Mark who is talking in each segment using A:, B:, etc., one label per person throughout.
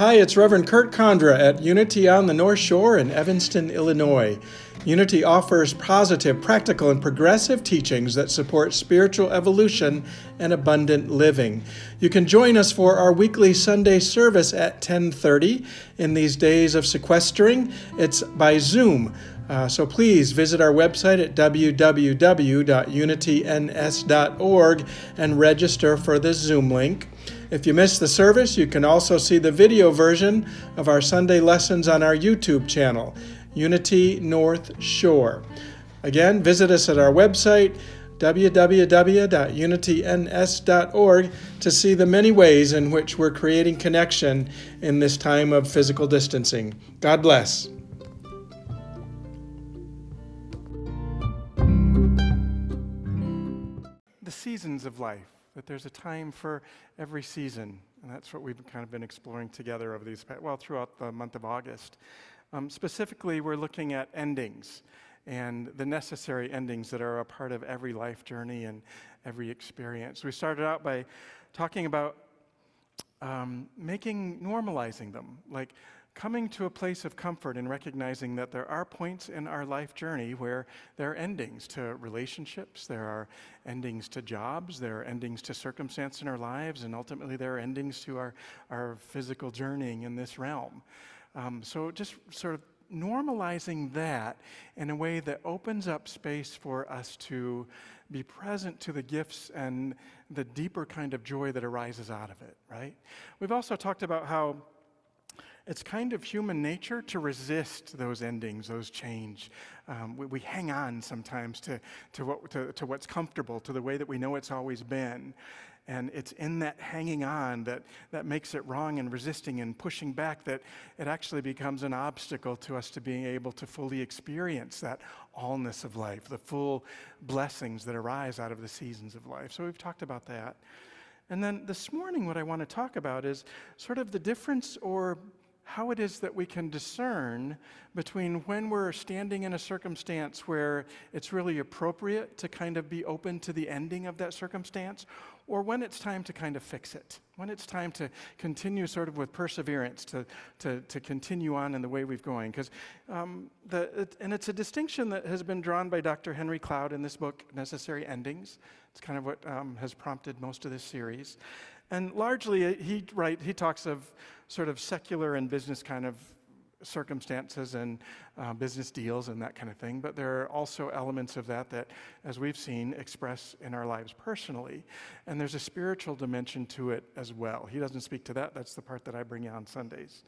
A: Hi, it's Reverend Kurt Condra at Unity on the North Shore in Evanston, Illinois. Unity offers positive, practical, and progressive teachings that support spiritual evolution and abundant living. You can join us for our weekly Sunday service at 10:30 in these days of sequestering. It's by Zoom. Uh, so please visit our website at www.unityns.org and register for the Zoom link. If you missed the service, you can also see the video version of our Sunday lessons on our YouTube channel, Unity North Shore. Again, visit us at our website, www.unityns.org, to see the many ways in which we're creating connection in this time of physical distancing. God bless. The seasons of life that there's a time for every season. And that's what we've kind of been exploring together over these, well, throughout the month of August. Um, specifically, we're looking at endings and the necessary endings that are a part of every life journey and every experience. We started out by talking about um, making, normalizing them, like coming to a place of comfort and recognizing that there are points in our life journey where there are endings to relationships, there are endings to jobs, there are endings to circumstance in our lives, and ultimately there are endings to our, our physical journeying in this realm. Um, so just sort of normalizing that in a way that opens up space for us to be present to the gifts and the deeper kind of joy that arises out of it, right? We've also talked about how it's kind of human nature to resist those endings, those change. Um, we, we, hang on sometimes to, to, what, to, to what's comfortable, to the way that we know it's always been. And it's in that hanging on that, that makes it wrong and resisting and pushing back that it actually becomes an obstacle to us to being able to fully experience that allness of life, the full blessings that arise out of the seasons of life. So we've talked about that. And then this morning, what I want to talk about is sort of the difference or how it is that we can discern between when we're standing in a circumstance where it's really appropriate to kind of be open to the ending of that circumstance, or when it's time to kind of fix it, when it's time to continue sort of with perseverance to, to, to continue on in the way we've going. Because, um, it, and it's a distinction that has been drawn by Dr. Henry Cloud in this book, Necessary Endings. It's kind of what um, has prompted most of this series. And largely, he, right, he talks of sort of secular and business kind of circumstances and uh, business deals and that kind of thing, but there are also elements of that that, as we've seen, express in our lives personally. And there's a spiritual dimension to it as well. He doesn't speak to that, that's the part that I bring on Sundays.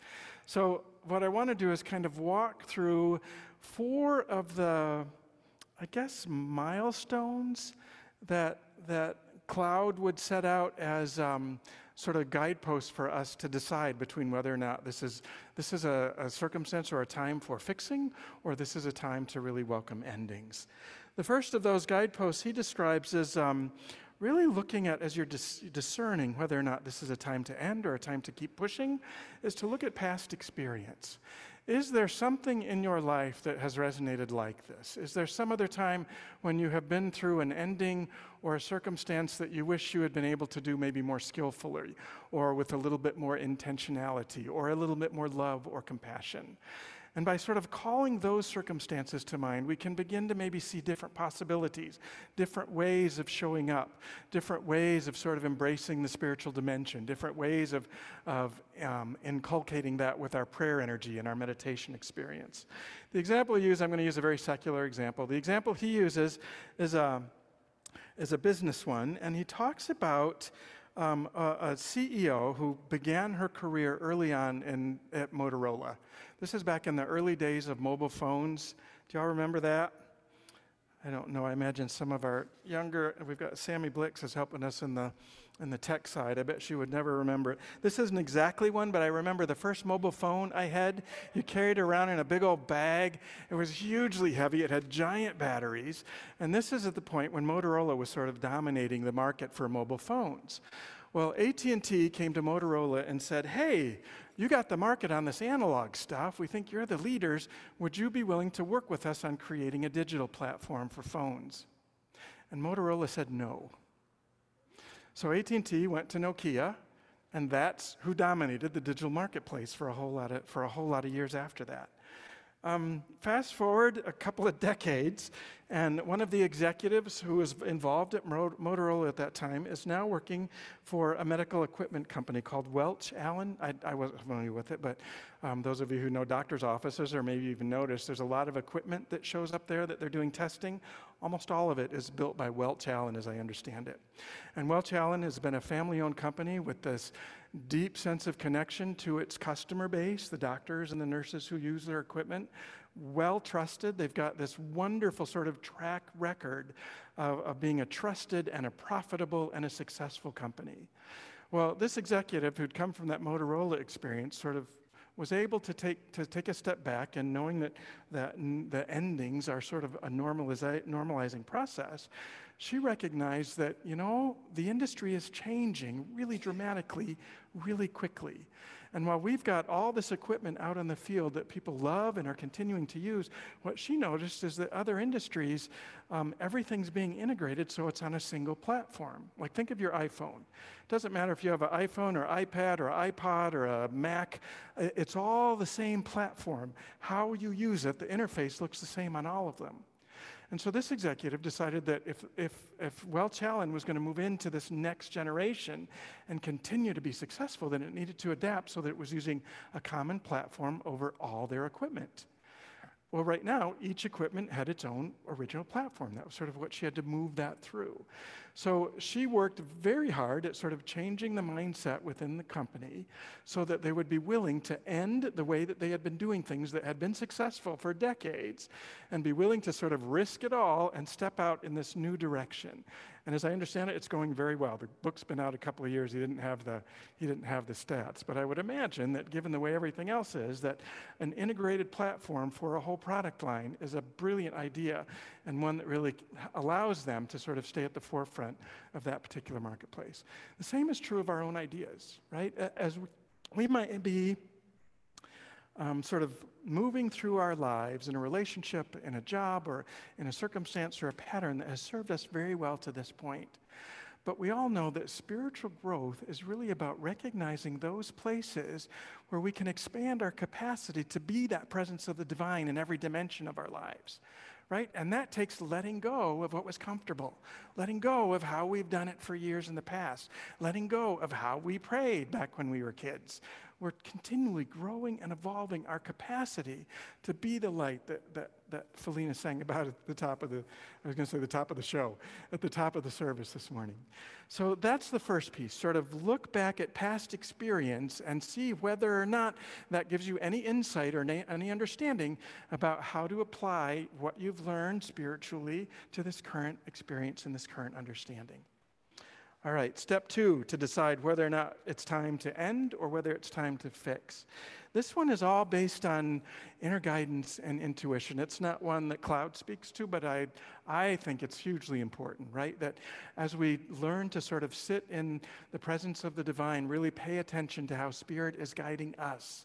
A: So, what I want to do is kind of walk through four of the, I guess, milestones that, that cloud would set out as um, sort of guideposts for us to decide between whether or not this is, this is a, a circumstance or a time for fixing, or this is a time to really welcome endings. The first of those guideposts he describes as um, really looking at, as you're dis- discerning whether or not this is a time to end or a time to keep pushing, is to look at past experience. Is there something in your life that has resonated like this? Is there some other time when you have been through an ending or a circumstance that you wish you had been able to do maybe more skillfully or with a little bit more intentionality or a little bit more love or compassion? And by sort of calling those circumstances to mind, we can begin to maybe see different possibilities, different ways of showing up, different ways of sort of embracing the spiritual dimension, different ways of, of um, inculcating that with our prayer energy and our meditation experience. The example he uses, I'm going to use a very secular example. The example he uses is a, is a business one, and he talks about um, a, a, CEO who began her career early on in, at Motorola. This is back in the early days of mobile phones. Do y'all remember that? I don't know. I imagine some of our younger, we've got Sammy Blix is helping us in the, in the tech side. I bet she would never remember it. This isn't exactly one, but I remember the first mobile phone I had. You carried around in a big old bag. It was hugely heavy. It had giant batteries. And this is at the point when Motorola was sort of dominating the market for mobile phones. Well, AT&T came to Motorola and said, "Hey, you got the market on this analog stuff. We think you're the leaders. Would you be willing to work with us on creating a digital platform for phones?" And Motorola said no. So AT&T went to Nokia And that's who dominated the digital marketplace for a whole lot of, for a whole lot of years after that. Um, fast forward a couple of decades, and one of the executives who was involved at Motorola at that time is now working for a medical equipment company called Welch Allyn. I, I wasn't familiar with it, but um, those of you who know doctors' offices or maybe even noticed, there's a lot of equipment that shows up there that they're doing testing. Almost all of it is built by Welch Allyn, as I understand it. And Welch Allyn has been a family owned company with this deep sense of connection to its customer base, the doctors and the nurses who use their equipment. Well trusted. They've got this wonderful sort of track record of, of being a trusted and a profitable and a successful company. Well, this executive who'd come from that Motorola experience sort of was able to take, to take a step back and knowing that, that the endings are sort of a normaliza- normalizing process, she recognized that, you know, the industry is changing really dramatically, really quickly. And while we've got all this equipment out in the field that people love and are continuing to use, what she noticed is that other industries, um, everything's being integrated so it's on a single platform. Like think of your iPhone. It doesn't matter if you have an iPhone or iPad or iPod or a Mac, it's all the same platform. How you use it, the interface looks the same on all of them. And so this executive decided that if, if, if Welch Allyn was going to move into this next generation and continue to be successful, then it needed to adapt so that it was using a common platform over all their equipment. Well, right now, each equipment had its own original platform. That was sort of what she had to move that through. So she worked very hard at sort of changing the mindset within the company so that they would be willing to end the way that they had been doing things that had been successful for decades and be willing to sort of risk it all and step out in this new direction. And as I understand it, it's going very well. The book's been out a couple of years. He didn't have the, he didn't have the stats. But I would imagine that given the way everything else is, that an integrated platform for a whole product line is a brilliant idea and one that really allows them to sort of stay at the forefront of that particular marketplace. The same is true of our own ideas, right? As we might be um, sort of moving through our lives in a relationship, in a job, or in a circumstance or a pattern that has served us very well to this point. But we all know that spiritual growth is really about recognizing those places where we can expand our capacity to be that presence of the divine in every dimension of our lives right? And that takes letting go of what was comfortable, letting go of how we've done it for years in the past, letting go of how we prayed back when we were kids, we're continually growing and evolving our capacity to be the light that, that, that Felina sang about at the top of the, I was going to say the top of the show, at the top of the service this morning. So that's the first piece, sort of look back at past experience and see whether or not that gives you any insight or any understanding about how to apply what you've learned spiritually to this current experience and this current understanding. All right, step two to decide whether or not it's time to end or whether it's time to fix. This one is all based on inner guidance and intuition. It's not one that Cloud speaks to, but I, I think it's hugely important, right? That as we learn to sort of sit in the presence of the divine, really pay attention to how Spirit is guiding us.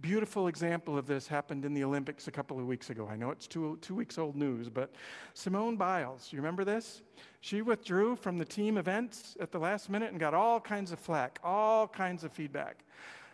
A: Beautiful example of this happened in the Olympics a couple of weeks ago. I know it's two, two weeks old news, but Simone Biles, you remember this? She withdrew from the team events at the last minute and got all kinds of flack, all kinds of feedback.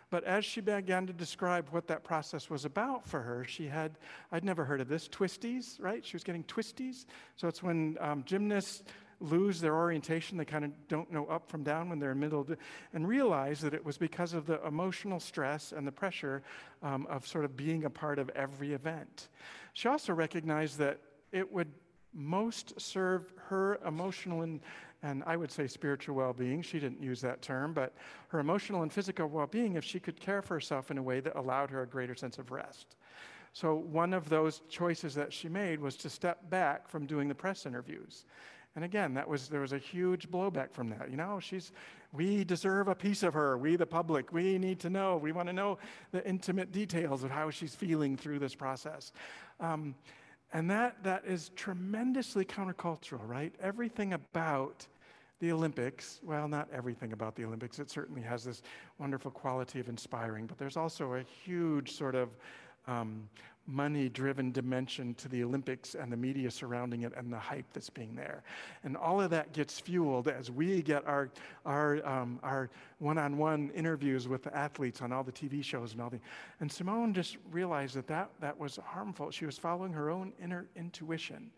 A: But as she began to describe what that process was about for her, she had, I'd never heard of this, twisties, right? She was getting twisties. So it's when um, gymnasts lose their orientation. They kind of don't know up from down when they're in middle, and realize that it was because of the emotional stress and the pressure um, of sort of being a part of every event. She also recognized that it would most serve her emotional and, and I would say spiritual well being. She didn't use that term, but her emotional and physical well being if she could care for herself in a way that allowed her a greater sense of rest. So, one of those choices that she made was to step back from doing the press interviews and again, that was there was a huge blowback from that. You know, she's we deserve a piece of her. We the public, we need to know. We want to know the intimate details of how she's feeling through this process. Um, and that that is tremendously countercultural, right? Everything about the Olympics, well, not everything about the Olympics. It certainly has this wonderful quality of inspiring, but there's also a huge sort of um, money driven dimension to the Olympics and the media surrounding it and the hype that's being there. And all of that gets fueled as we get our, our, um, our one-on-one interviews with the athletes on all the TV shows and all the, and Simone just realized that that, that was harmful. She was following her own inner intuition.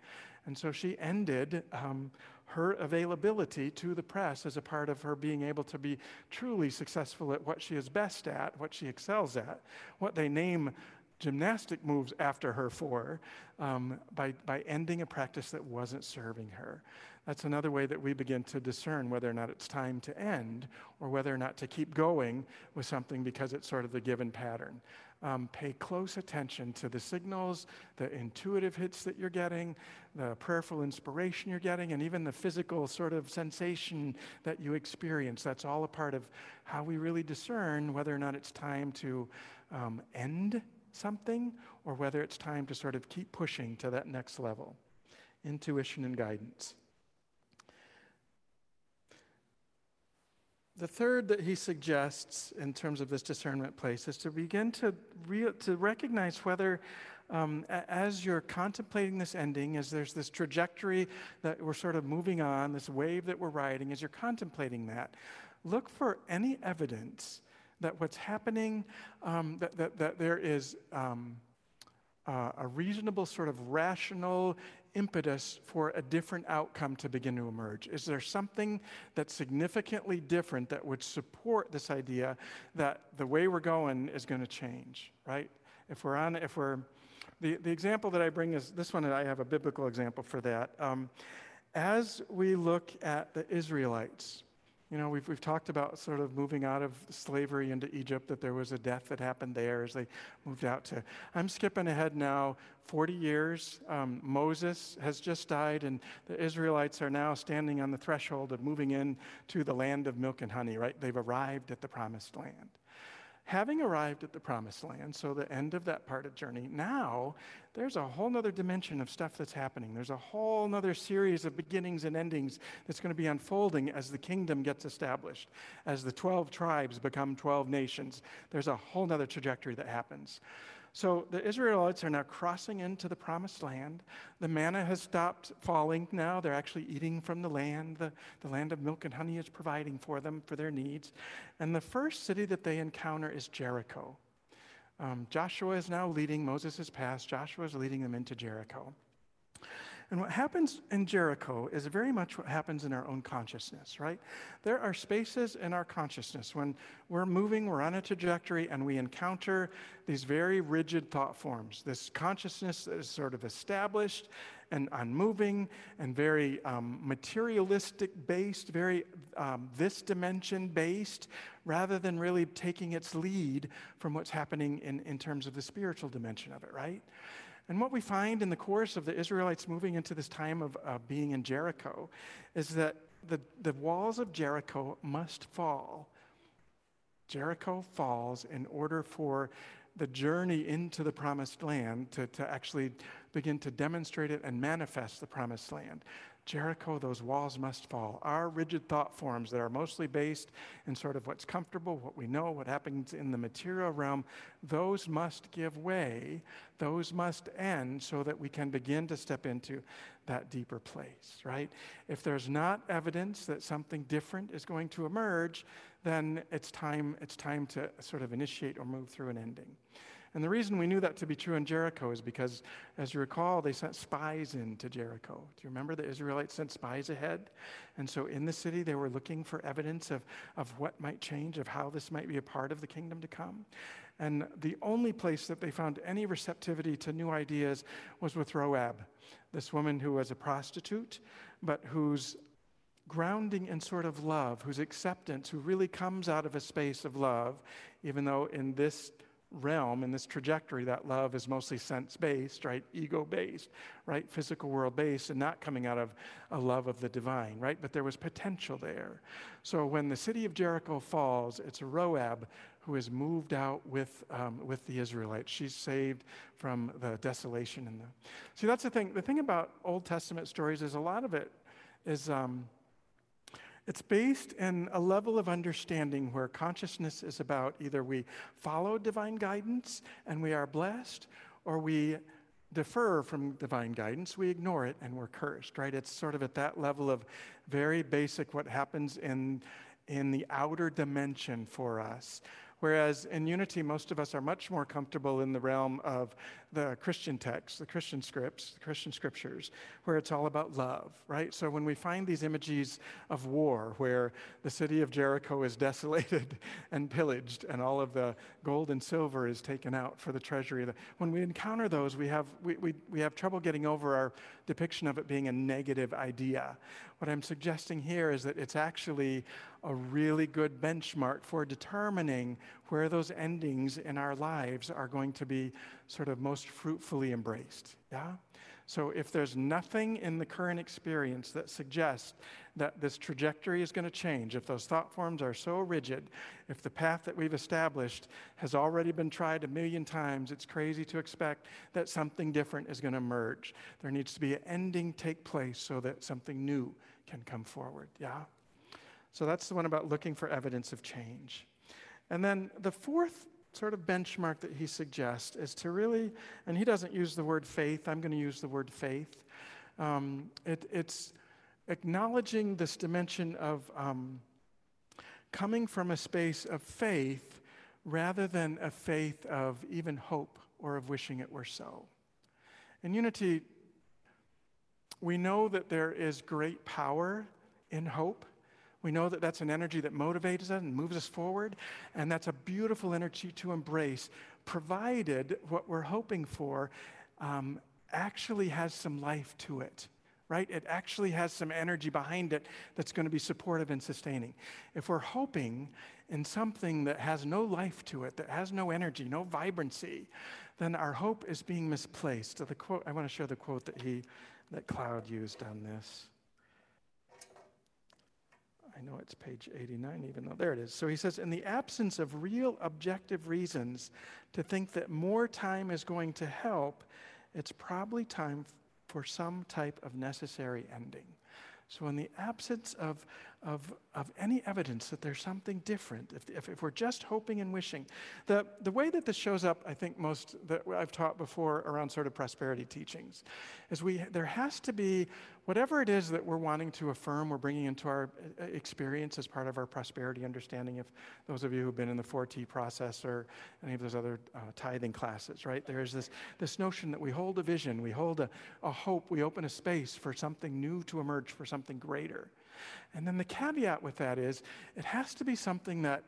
A: And so she ended um, her availability to the press as a part of her being able to be truly successful at what she is best at, what she excels at, what they name gymnastic moves after her for, um, by, by ending a practice that wasn't serving her. That's another way that we begin to discern whether or not it's time to end or whether or not to keep going with something because it's sort of the given pattern. Um, pay close attention to the signals, the intuitive hits that you're getting, the prayerful inspiration you're getting, and even the physical sort of sensation that you experience. That's all a part of how we really discern whether or not it's time to um, end something or whether it's time to sort of keep pushing to that next level. Intuition and guidance. The third that he suggests in terms of this discernment place is to begin to, re- to recognize whether, um, a- as you're contemplating this ending, as there's this trajectory that we're sort of moving on, this wave that we're riding, as you're contemplating that, look for any evidence that what's happening, um, that, that, that there is um, uh, a reasonable, sort of rational impetus for a different outcome to begin to emerge? Is there something that's significantly different that would support this idea that the way we're going is going to change, right? If we're on, if we're, the, the example that I bring is this one, and I have a biblical example for that. Um, as we look at the Israelites, you know, we've, we've talked about sort of moving out of slavery into Egypt, that there was a death that happened there as they moved out to. I'm skipping ahead now 40 years. Um, Moses has just died, and the Israelites are now standing on the threshold of moving in to the land of milk and honey, right? They've arrived at the promised land having arrived at the promised land, so the end of that part of journey, now there's a whole nother dimension of stuff that's happening. There's a whole nother series of beginnings and endings that's going to be unfolding as the kingdom gets established, as the 12 tribes become 12 nations. There's a whole nother trajectory that happens. So the Israelites are now crossing into the promised land. The manna has stopped falling now. They're actually eating from the land. The, the land of milk and honey is providing for them for their needs. And the first city that they encounter is Jericho. Um, Joshua is now leading, Moses has passed, Joshua is leading them into Jericho. And what happens in Jericho is very much what happens in our own consciousness, right? There are spaces in our consciousness when we're moving, we're on a trajectory, and we encounter these very rigid thought forms. This consciousness that is sort of established and unmoving and very um, materialistic based, very um, this dimension based, rather than really taking its lead from what's happening in, in terms of the spiritual dimension of it, right? And what we find in the course of the Israelites moving into this time of uh, being in Jericho is that the, the walls of Jericho must fall. Jericho falls in order for the journey into the promised land to, to actually begin to demonstrate it and manifest the promised land. Jericho, those walls must fall. Our rigid thought forms that are mostly based in sort of what's comfortable, what we know, what happens in the material realm, those must give way. Those must end so that we can begin to step into that deeper place, right? If there's not evidence that something different is going to emerge, then it's time, it's time to sort of initiate or move through an ending. And the reason we knew that to be true in Jericho is because, as you recall, they sent spies into Jericho. Do you remember the Israelites sent spies ahead? And so in the city, they were looking for evidence of, of what might change, of how this might be a part of the kingdom to come. And the only place that they found any receptivity to new ideas was with Rahab, this woman who was a prostitute, but whose grounding in sort of love, whose acceptance, who really comes out of a space of love, even though in this realm, in this trajectory, that love is mostly sense based, right? Ego based, right? Physical world based, and not coming out of a love of the divine, right? But there was potential there. So when the city of Jericho falls, it's Rahab who is moved out with, um, with the Israelites. She's saved from the desolation. And the... See, that's the thing. The thing about Old Testament stories is a lot of it is. Um, it's based in a level of understanding where consciousness is about either we follow divine guidance and we are blessed, or we defer from divine guidance, we ignore it and we're cursed, right? It's sort of at that level of very basic what happens in, in the outer dimension for us. Whereas in unity, most of us are much more comfortable in the realm of the Christian texts, the Christian scripts, the Christian scriptures, where it's all about love, right? So when we find these images of war, where the city of Jericho is desolated and pillaged, and all of the gold and silver is taken out for the treasury, when we encounter those, we have, we, we, we have trouble getting over our depiction of it being a negative idea. What I'm suggesting here is that it's actually a really good benchmark for determining where those endings in our lives are going to be sort of most fruitfully embraced. Yeah? So if there's nothing in the current experience that suggests that this trajectory is going to change, if those thought forms are so rigid, if the path that we've established has already been tried a million times, it's crazy to expect that something different is going to emerge. There needs to be an ending take place so that something new can come forward. Yeah? So that's the one about looking for evidence of change. And then the fourth sort of benchmark that he suggests is to really, and he doesn't use the word faith, I'm going to use the word faith. Um, it, it's acknowledging this dimension of um, coming from a space of faith rather than a faith of even hope or of wishing it were so. In unity, we know that there is great power in hope. We know that that's an energy that motivates us and moves us forward, and that's a beautiful energy to embrace, provided what we're hoping for um, actually has some life to it, right? It actually has some energy behind it that's going to be supportive and sustaining. If we're hoping in something that has no life to it, that has no energy, no vibrancy, then our hope is being misplaced. So the quote, I want to share the quote that he, that Cloud used on this. I know it's page 89, even though there it is. So he says, in the absence of real objective reasons to think that more time is going to help, it's probably time for some type of necessary ending. So, in the absence of, of, of any evidence that there's something different, if, if, if, we're just hoping and wishing, the, the way that this shows up, I think most that I've taught before around sort of prosperity teachings, is we, there has to be whatever it is that we're wanting to affirm, we're bringing into our uh, experience as part of our prosperity understanding. If those of you who've been in the 4T process or any of those other uh, tithing classes, right? There's this, this notion that we hold a vision, we hold a, a hope, we open a space for something new to emerge, for something greater. And then the caveat with that is it has to be something that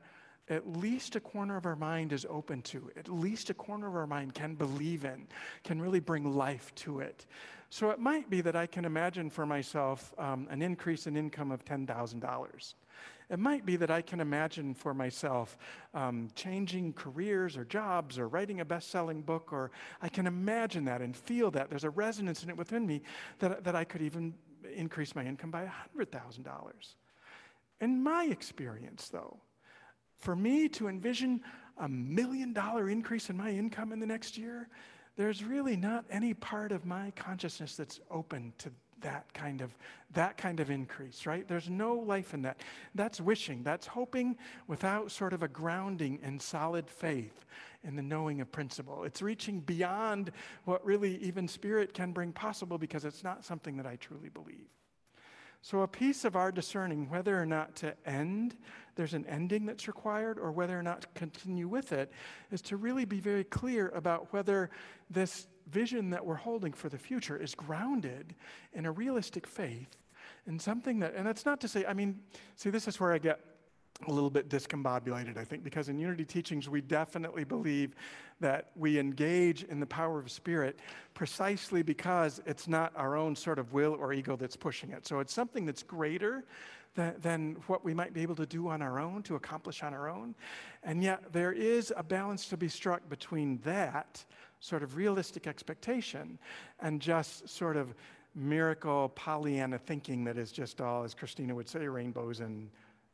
A: at least a corner of our mind is open to, at least a corner of our mind can believe in, can really bring life to it. So it might be that I can imagine for myself um, an increase in income of $10,000. It might be that I can imagine for myself um, changing careers or jobs or writing a best selling book, or I can imagine that and feel that. There's a resonance in it within me that, that I could even increase my income by $100,000. In my experience, though, for me to envision a million dollar increase in my income in the next year, there's really not any part of my consciousness that's open to that kind of that kind of increase right? There's no life in that. That's wishing. That's hoping without sort of a grounding in solid faith in the knowing of principle. It's reaching beyond what really even spirit can bring possible because it's not something that i truly believe so, a piece of our discerning whether or not to end, there's an ending that's required, or whether or not to continue with it, is to really be very clear about whether this vision that we're holding for the future is grounded in a realistic faith in something that, and that's not to say, I mean, see, this is where I get a little bit discombobulated, I think, because in unity teachings, we definitely believe that we engage in the power of spirit precisely because it's not our own sort of will or ego that's pushing it. So it's something that's greater than, than what we might be able to do on our own, to accomplish on our own. And yet, there is a balance to be struck between that sort of realistic expectation and just sort of miracle Pollyanna thinking that is just all, as Christina would say, rainbows and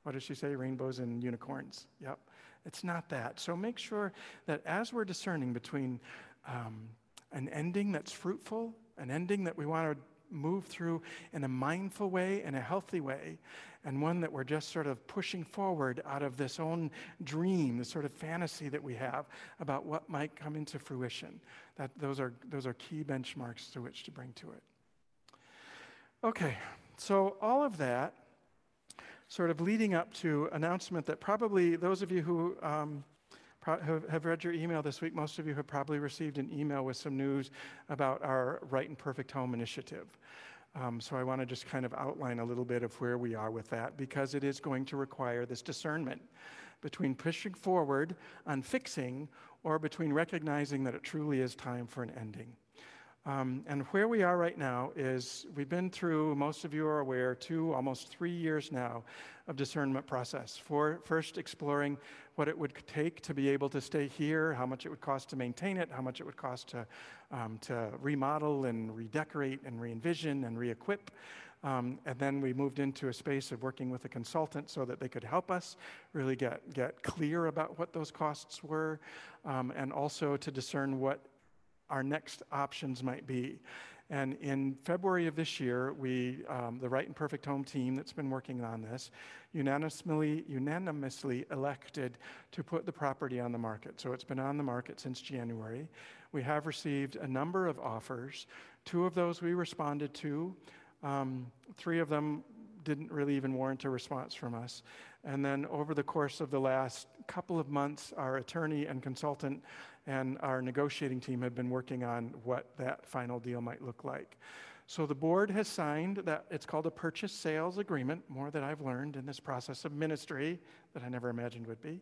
A: what does she say? Rainbows and unicorns. Yep. It's not that. So make sure that as we're discerning between um, an ending that's fruitful, an ending that we want to move through in a mindful way, in a healthy way, and one that we're just sort of pushing forward out of this own dream, this sort of fantasy that we have about what might come into fruition. That those are those are key benchmarks to which to bring to it. Okay, so all of that sort of leading up to announcement that probably those of you who um, have read your email this week, most of you have probably received an email with some news about our Right and Perfect Home initiative. Um, so I want to just kind of outline a little bit of where we are with that because it is going to require this discernment between pushing forward on fixing or between recognizing that it truly is time for an ending. Um, and where we are right now is we've been through, most of you are aware, two, almost three years now of discernment process. For first exploring what it would take to be able to stay here, how much it would cost to maintain it, how much it would cost to, um, to remodel and redecorate and re-envision and re-equip. Um, and then we moved into a space of working with a consultant so that they could help us really get, get clear about what those costs were um, and also to discern what our next options might be. And in February of this year, we, um, the Right and Perfect Home team that's been working on this, unanimously, unanimously elected to put the property on the market. So it's been on the market since January. We have received a number of offers. Two of those we responded to. Um, three of them didn't really even warrant a response from us. And then over the course of the last couple of months, our attorney and consultant and our negotiating team have been working on what that final deal might look like. So the board has signed that it's called a purchase sales agreement, more that I've learned in this process of ministry that I never imagined would be.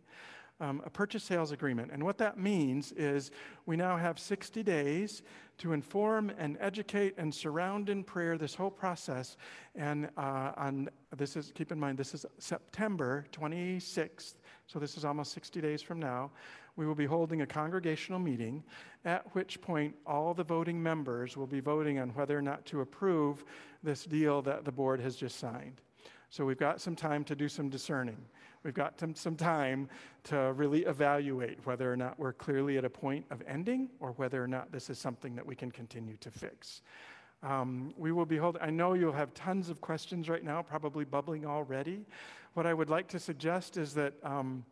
A: Um, a purchase sales agreement. And what that means is we now have 60 days to inform and educate and surround in prayer this whole process. And uh, on this is, keep in mind, this is September 26th, so this is almost 60 days from now we will be holding a congregational meeting, at which point all the voting members will be voting on whether or not to approve this deal that the board has just signed. So we've got some time to do some discerning. We've got some, some time to really evaluate whether or not we're clearly at a point of ending or whether or not this is something that we can continue to fix. Um, we will be holding, I know you'll have tons of questions right now, probably bubbling already. What I would like to suggest is that. Um,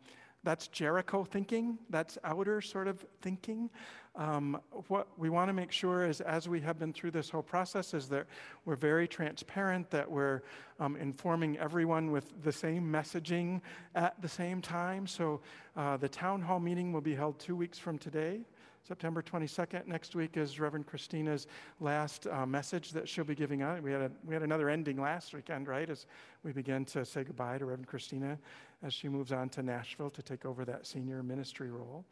A: that's Jericho thinking, that's outer sort of thinking. Um, what we want to make sure is, as we have been through this whole process, is that we're very transparent, that we're um, informing everyone with the same messaging at the same time. So uh, the town hall meeting will be held two weeks from today. September 22nd. Next week is Reverend Christina's last uh, message that she'll be giving out. We had, a, we had another ending last weekend, right, as we begin to say goodbye to Reverend Christina as she moves on to Nashville to take over that senior ministry role.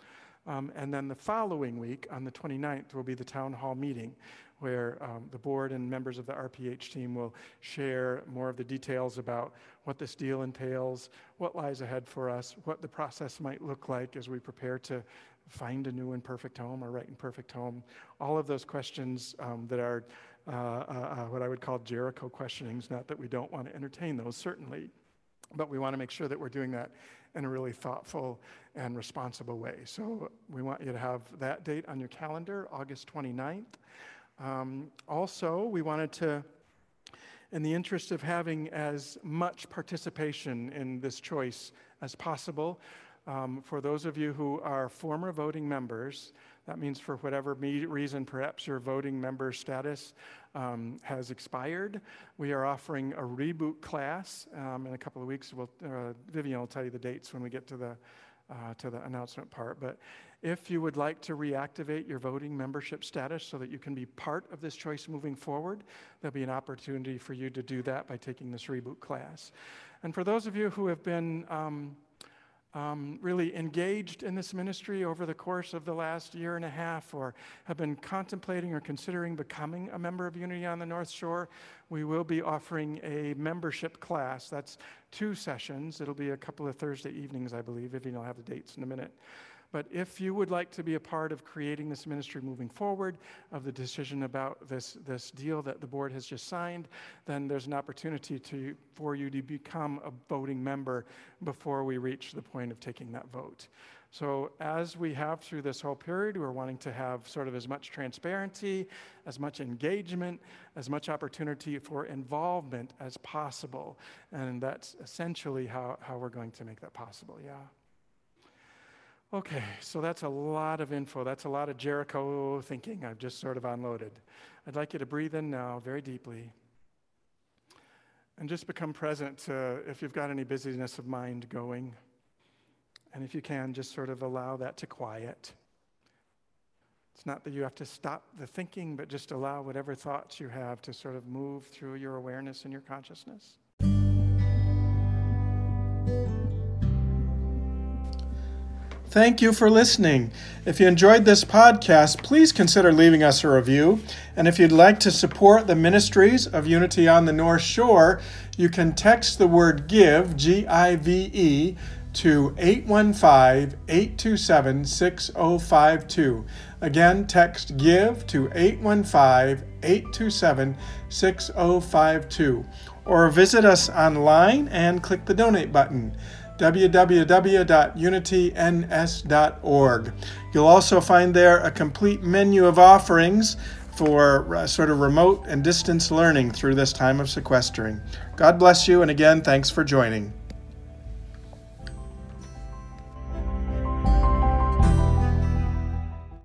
A: Um, and then the following week, on the 29th, will be the town hall meeting where um, the board and members of the RPH team will share more of the details about what this deal entails, what lies ahead for us, what the process might look like as we prepare to find a new and perfect home or right and perfect home. All of those questions um, that are uh, uh, uh, what I would call Jericho questionings, not that we don't want to entertain those, certainly, but we want to make sure that we're doing that in a really thoughtful and responsible way. So we want you to have that date on your calendar, August 29th. Um, also, we wanted to, in the interest of having as much participation in this choice as possible, um, for those of you who are former voting members, that means for whatever reason, perhaps your voting member status um, has expired. We are offering a reboot class um, in a couple of weeks. We'll, uh, Vivian will tell you the dates when we get to the uh, to the announcement part. But if you would like to reactivate your voting membership status so that you can be part of this choice moving forward, there'll be an opportunity for you to do that by taking this reboot class. And for those of you who have been um, really engaged in this ministry over the course of the last year and a half or have been contemplating or considering becoming a member of Unity on the North Shore, we will be offering a membership class. That's two sessions. It'll be a couple of Thursday evenings, I believe. If you don't have the dates in a minute. But if you would like to be a part of creating this ministry moving forward, of the decision about this, this deal that the board has just signed, then there's an opportunity to, for you to become a voting member before we reach the point of taking that vote. So, as we have through this whole period, we're wanting to have sort of as much transparency, as much engagement, as much opportunity for involvement as possible. And that's essentially how, how we're going to make that possible, yeah. Okay, so that's a lot of info. That's a lot of Jericho thinking I've just sort of unloaded. I'd like you to breathe in now very deeply and just become present uh, if you've got any busyness of mind going. And if you can, just sort of allow that to quiet. It's not that you have to stop the thinking, but just allow whatever thoughts you have to sort of move through your awareness and your consciousness. Thank you for listening. If you enjoyed this podcast, please consider leaving us a review. And if you'd like to support the ministries of Unity on the North Shore, you can text the word GIVE, G I V E, to 815 827 6052. Again, text GIVE to 815 827 6052. Or visit us online and click the donate button www.unityns.org. You'll also find there a complete menu of offerings for uh, sort of remote and distance learning through this time of sequestering. God bless you, and again, thanks for joining.